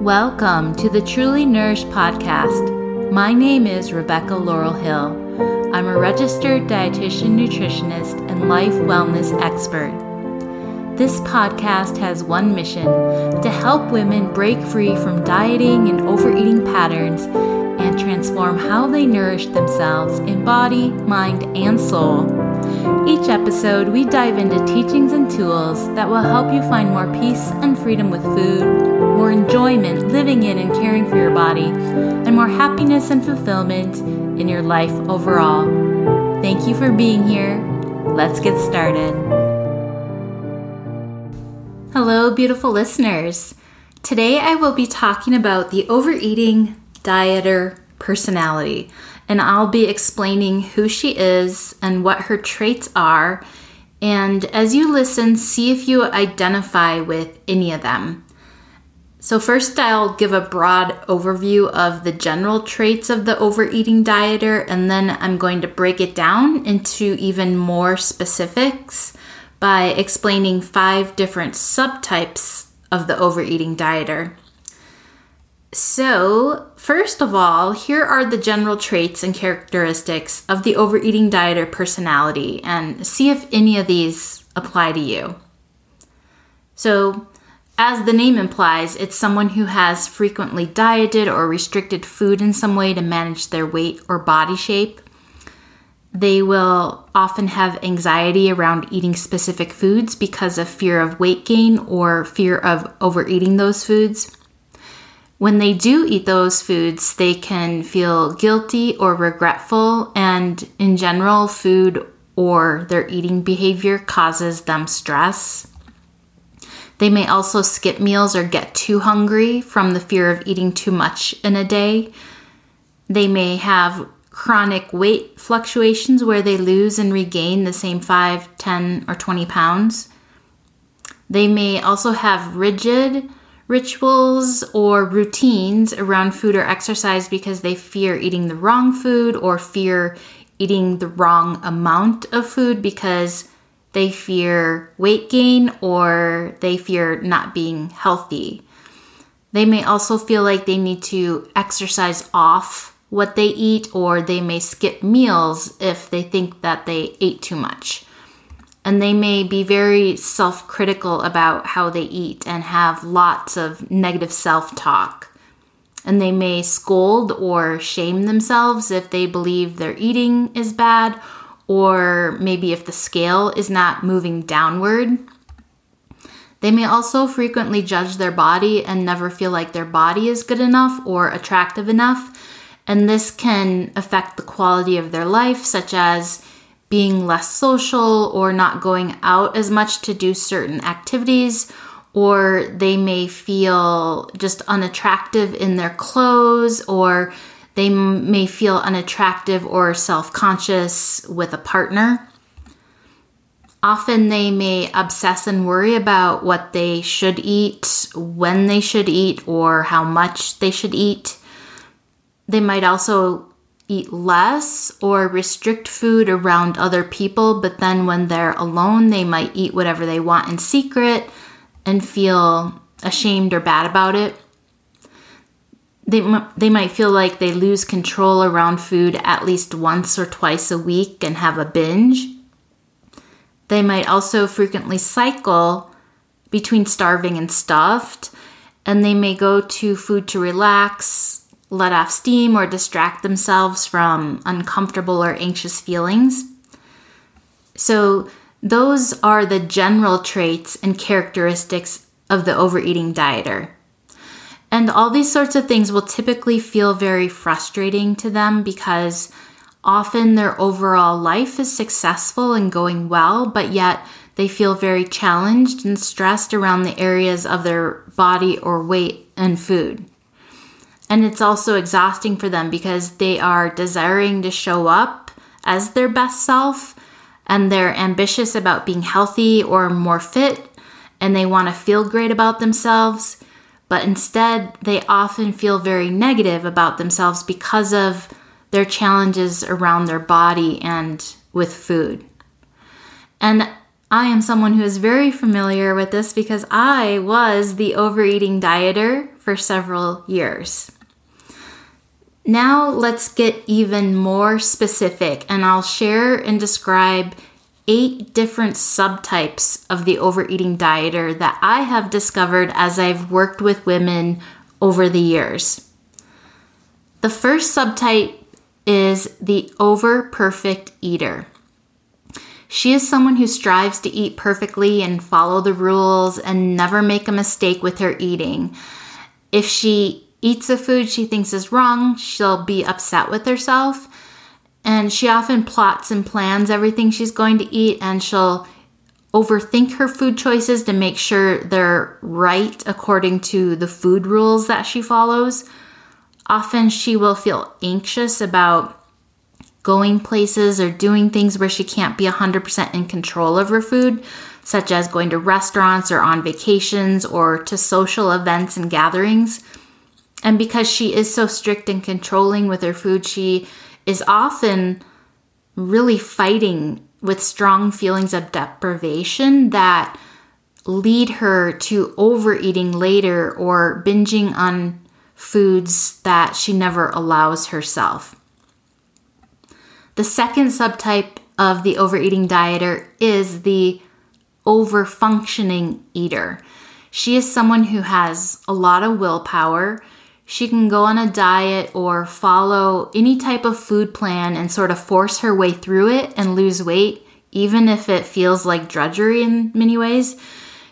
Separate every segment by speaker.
Speaker 1: Welcome to the Truly Nourished podcast. My name is Rebecca Laurel Hill. I'm a registered dietitian, nutritionist, and life wellness expert. This podcast has one mission to help women break free from dieting and overeating patterns and transform how they nourish themselves in body, mind, and soul. Each episode, we dive into teachings and tools that will help you find more peace and freedom with food, more enjoyment living in and caring for your body, and more happiness and fulfillment in your life overall. Thank you for being here. Let's get started. Hello, beautiful listeners. Today I will be talking about the overeating dieter personality, and I'll be explaining who she is and what her traits are. And as you listen, see if you identify with any of them. So, first, I'll give a broad overview of the general traits of the overeating dieter, and then I'm going to break it down into even more specifics by explaining five different subtypes of the overeating dieter. So, first of all, here are the general traits and characteristics of the overeating dieter personality and see if any of these apply to you. So, as the name implies, it's someone who has frequently dieted or restricted food in some way to manage their weight or body shape. They will often have anxiety around eating specific foods because of fear of weight gain or fear of overeating those foods. When they do eat those foods, they can feel guilty or regretful, and in general, food or their eating behavior causes them stress. They may also skip meals or get too hungry from the fear of eating too much in a day. They may have chronic weight fluctuations where they lose and regain the same 5, 10, or 20 pounds. They may also have rigid rituals or routines around food or exercise because they fear eating the wrong food or fear eating the wrong amount of food because they fear weight gain or they fear not being healthy. They may also feel like they need to exercise off what they eat, or they may skip meals if they think that they ate too much. And they may be very self critical about how they eat and have lots of negative self talk. And they may scold or shame themselves if they believe their eating is bad, or maybe if the scale is not moving downward. They may also frequently judge their body and never feel like their body is good enough or attractive enough and this can affect the quality of their life, such as being less social or not going out as much to do certain activities, or they may feel just unattractive in their clothes, or they may feel unattractive or self conscious with a partner. Often they may obsess and worry about what they should eat, when they should eat, or how much they should eat. They might also eat less or restrict food around other people, but then when they're alone, they might eat whatever they want in secret and feel ashamed or bad about it. They, they might feel like they lose control around food at least once or twice a week and have a binge. They might also frequently cycle between starving and stuffed, and they may go to food to relax, let off steam or distract themselves from uncomfortable or anxious feelings. So, those are the general traits and characteristics of the overeating dieter. And all these sorts of things will typically feel very frustrating to them because often their overall life is successful and going well, but yet they feel very challenged and stressed around the areas of their body or weight and food. And it's also exhausting for them because they are desiring to show up as their best self and they're ambitious about being healthy or more fit and they want to feel great about themselves. But instead, they often feel very negative about themselves because of their challenges around their body and with food. And I am someone who is very familiar with this because I was the overeating dieter for several years. Now let's get even more specific, and I'll share and describe eight different subtypes of the overeating dieter that I have discovered as I've worked with women over the years. The first subtype is the over perfect eater. She is someone who strives to eat perfectly and follow the rules and never make a mistake with her eating. If she eats a food she thinks is wrong, she'll be upset with herself. And she often plots and plans everything she's going to eat, and she'll overthink her food choices to make sure they're right according to the food rules that she follows. Often she will feel anxious about going places or doing things where she can't be 100% in control of her food, such as going to restaurants or on vacations or to social events and gatherings. And because she is so strict and controlling with her food, she is often really fighting with strong feelings of deprivation that lead her to overeating later or binging on foods that she never allows herself. The second subtype of the overeating dieter is the overfunctioning eater. She is someone who has a lot of willpower she can go on a diet or follow any type of food plan and sort of force her way through it and lose weight, even if it feels like drudgery in many ways.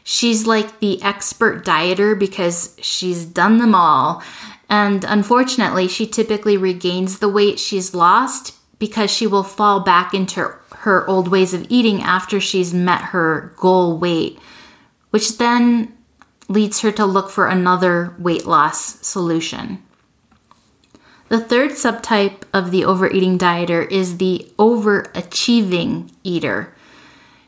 Speaker 1: She's like the expert dieter because she's done them all. And unfortunately, she typically regains the weight she's lost because she will fall back into her old ways of eating after she's met her goal weight, which then leads her to look for another weight loss solution. The third subtype of the overeating dieter is the overachieving eater.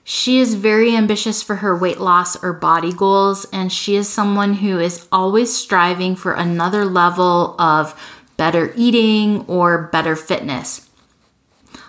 Speaker 1: She is very ambitious for her weight loss or body goals, and she is someone who is always striving for another level of better eating or better fitness.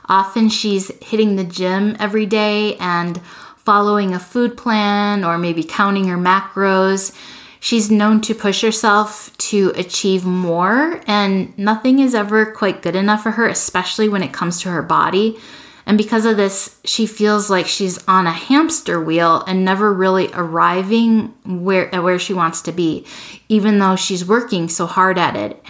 Speaker 1: Often she's hitting the gym every day and following a food plan or maybe counting her macros. She's known to push herself to achieve more, and nothing is ever quite good enough for her, especially when it comes to her body. And because of this, she feels like she's on a hamster wheel and never really arriving where where she wants to be, even though she's working so hard at it.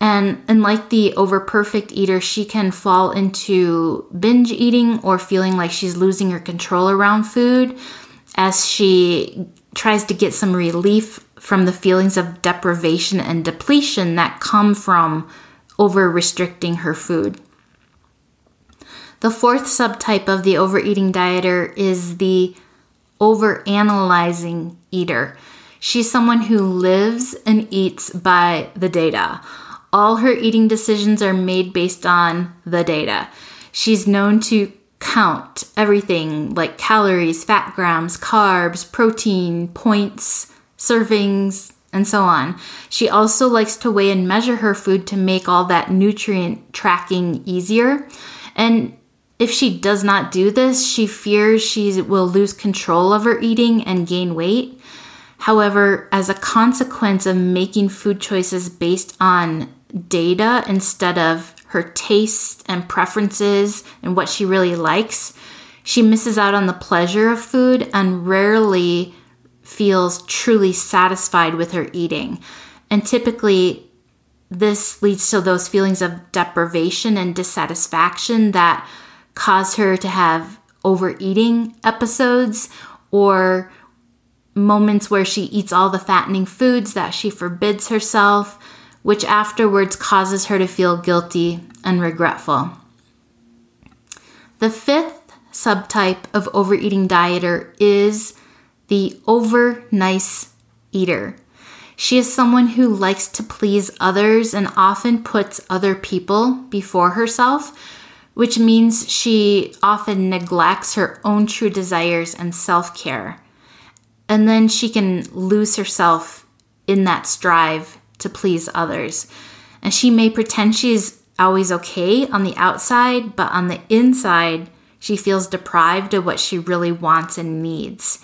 Speaker 1: And, and like the over perfect eater, she can fall into binge eating or feeling like she's losing her control around food as she tries to get some relief from the feelings of deprivation and depletion that come from over restricting her food. The fourth subtype of the overeating dieter is the over analyzing eater. She's someone who lives and eats by the data. All her eating decisions are made based on the data. She's known to count everything like calories, fat grams, carbs, protein, points, servings, and so on. She also likes to weigh and measure her food to make all that nutrient tracking easier. And if she does not do this, she fears she will lose control of her eating and gain weight. However, as a consequence of making food choices based on data instead of her tastes and preferences and what she really likes, she misses out on the pleasure of food and rarely feels truly satisfied with her eating. And typically, this leads to those feelings of deprivation and dissatisfaction that cause her to have overeating episodes or moments where she eats all the fattening foods that she forbids herself which afterwards causes her to feel guilty and regretful. The fifth subtype of overeating dieter is the over nice eater. She is someone who likes to please others and often puts other people before herself, which means she often neglects her own true desires and self care. And then she can lose herself in that strive to please others. And she may pretend she's always okay on the outside, but on the inside, she feels deprived of what she really wants and needs.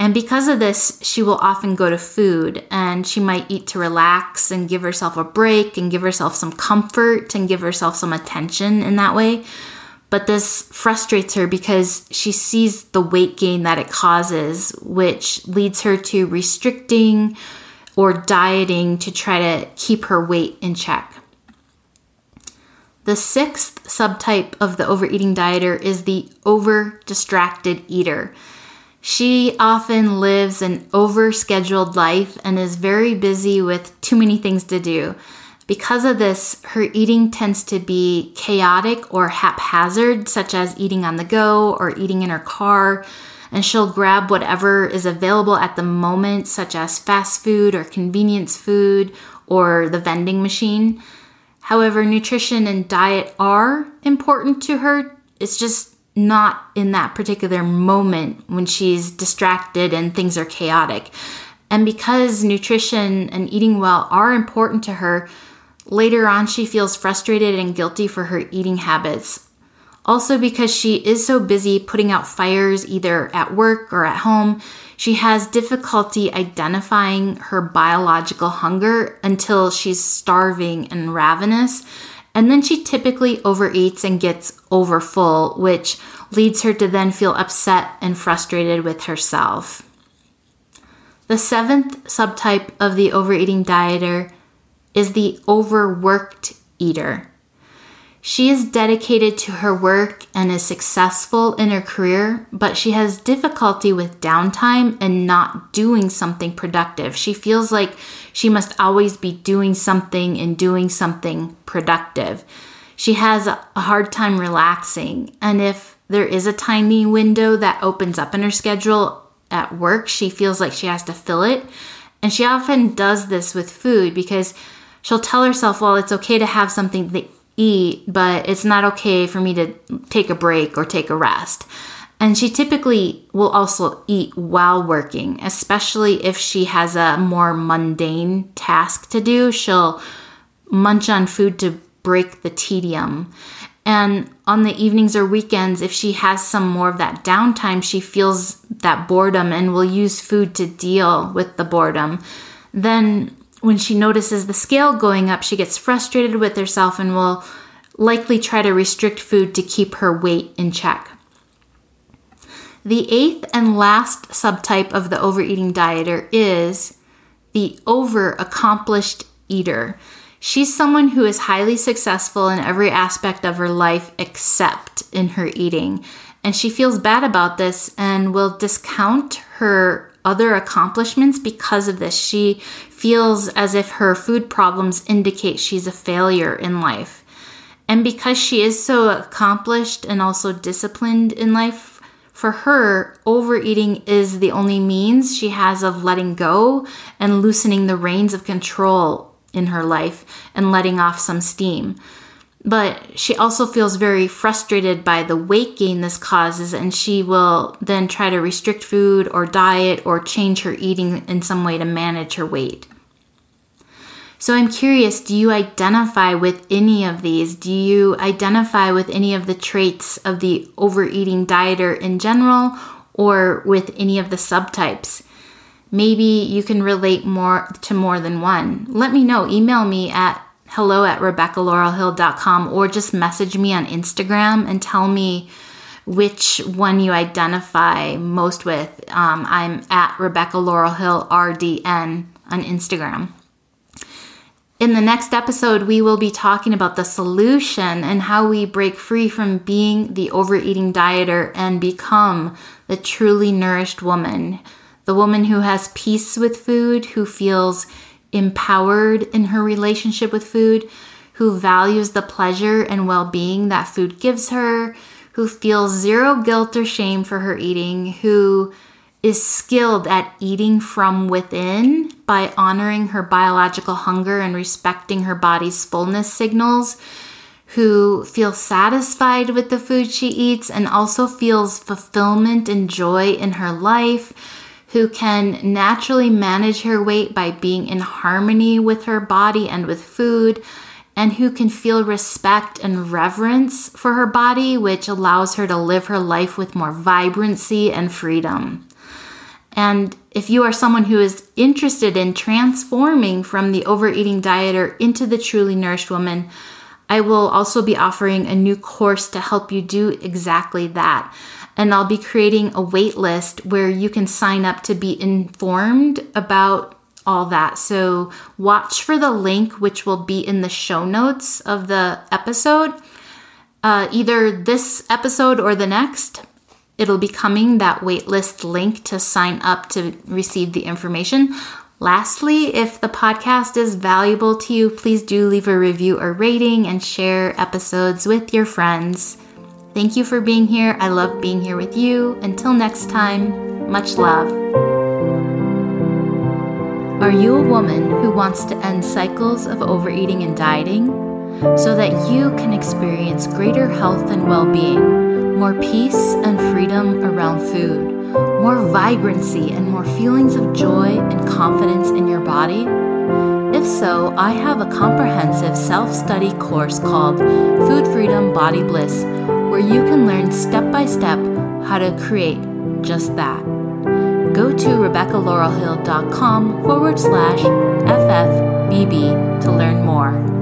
Speaker 1: And because of this, she will often go to food and she might eat to relax and give herself a break and give herself some comfort and give herself some attention in that way. But this frustrates her because she sees the weight gain that it causes, which leads her to restricting or dieting to try to keep her weight in check. The sixth subtype of the overeating dieter is the over distracted eater. She often lives an over-scheduled life and is very busy with too many things to do. Because of this, her eating tends to be chaotic or haphazard, such as eating on the go or eating in her car, and she'll grab whatever is available at the moment, such as fast food or convenience food or the vending machine. However, nutrition and diet are important to her. It's just not in that particular moment when she's distracted and things are chaotic. And because nutrition and eating well are important to her, later on she feels frustrated and guilty for her eating habits. Also, because she is so busy putting out fires either at work or at home, she has difficulty identifying her biological hunger until she's starving and ravenous. And then she typically overeats and gets overfull, which leads her to then feel upset and frustrated with herself. The seventh subtype of the overeating dieter is the overworked eater. She is dedicated to her work and is successful in her career, but she has difficulty with downtime and not doing something productive. She feels like she must always be doing something and doing something productive. She has a hard time relaxing, and if there is a tiny window that opens up in her schedule at work, she feels like she has to fill it. And she often does this with food because she'll tell herself, well, it's okay to have something that eat, but it's not okay for me to take a break or take a rest. And she typically will also eat while working, especially if she has a more mundane task to do. She'll munch on food to break the tedium. And on the evenings or weekends, if she has some more of that downtime, she feels that boredom and will use food to deal with the boredom. Then when she notices the scale going up, she gets frustrated with herself and will likely try to restrict food to keep her weight in check. The eighth and last subtype of the overeating dieter is the over accomplished eater. She's someone who is highly successful in every aspect of her life except in her eating. And she feels bad about this and will discount her other accomplishments because of this. She feels as if her food problems indicate she's a failure in life. And because she is so accomplished and also disciplined in life, for her, overeating is the only means she has of letting go and loosening the reins of control in her life and letting off some steam but she also feels very frustrated by the weight gain this causes and she will then try to restrict food or diet or change her eating in some way to manage her weight. So I'm curious, do you identify with any of these? Do you identify with any of the traits of the overeating dieter in general or with any of the subtypes? Maybe you can relate more to more than one. Let me know. Email me at hello at RebeccaLaurelHill.com or just message me on Instagram and tell me which one you identify most with. Um, I'm at Rebecca Laurel Hill RDN on Instagram. In the next episode, we will be talking about the solution and how we break free from being the overeating dieter and become the truly nourished woman. The woman who has peace with food, who feels empowered in her relationship with food, who values the pleasure and well being that food gives her, who feels zero guilt or shame for her eating, who is skilled at eating from within by honoring her biological hunger and respecting her body's fullness signals, who feels satisfied with the food she eats and also feels fulfillment and joy in her life who can naturally manage her weight by being in harmony with her body and with food, and who can feel respect and reverence for her body, which allows her to live her life with more vibrancy and freedom. And if you are someone who is interested in transforming from the overeating dieter into the truly nourished woman, I will also be offering a new course to help you do exactly that. And I'll be creating a wait list where you can sign up to be informed about all that. So watch for the link, which will be in the show notes of the episode, uh, either this episode or the next. It'll be coming that waitlist link to sign up to receive the information. Lastly, if the podcast is valuable to you, please do leave a review or rating and share episodes with your friends. Thank you for being here. I love being here with you. Until next time, much love. Are you a woman who wants to end cycles of overeating and dieting so that you can experience greater health and well being, more peace and freedom around food, more vibrancy and more feelings of joy and confidence in your body? If so, I have a comprehensive self study course called Food Freedom Body Bliss, where you can learn step by step how to create just that. Go to RebeccaLaurelhill.com forward slash FFBB to learn more.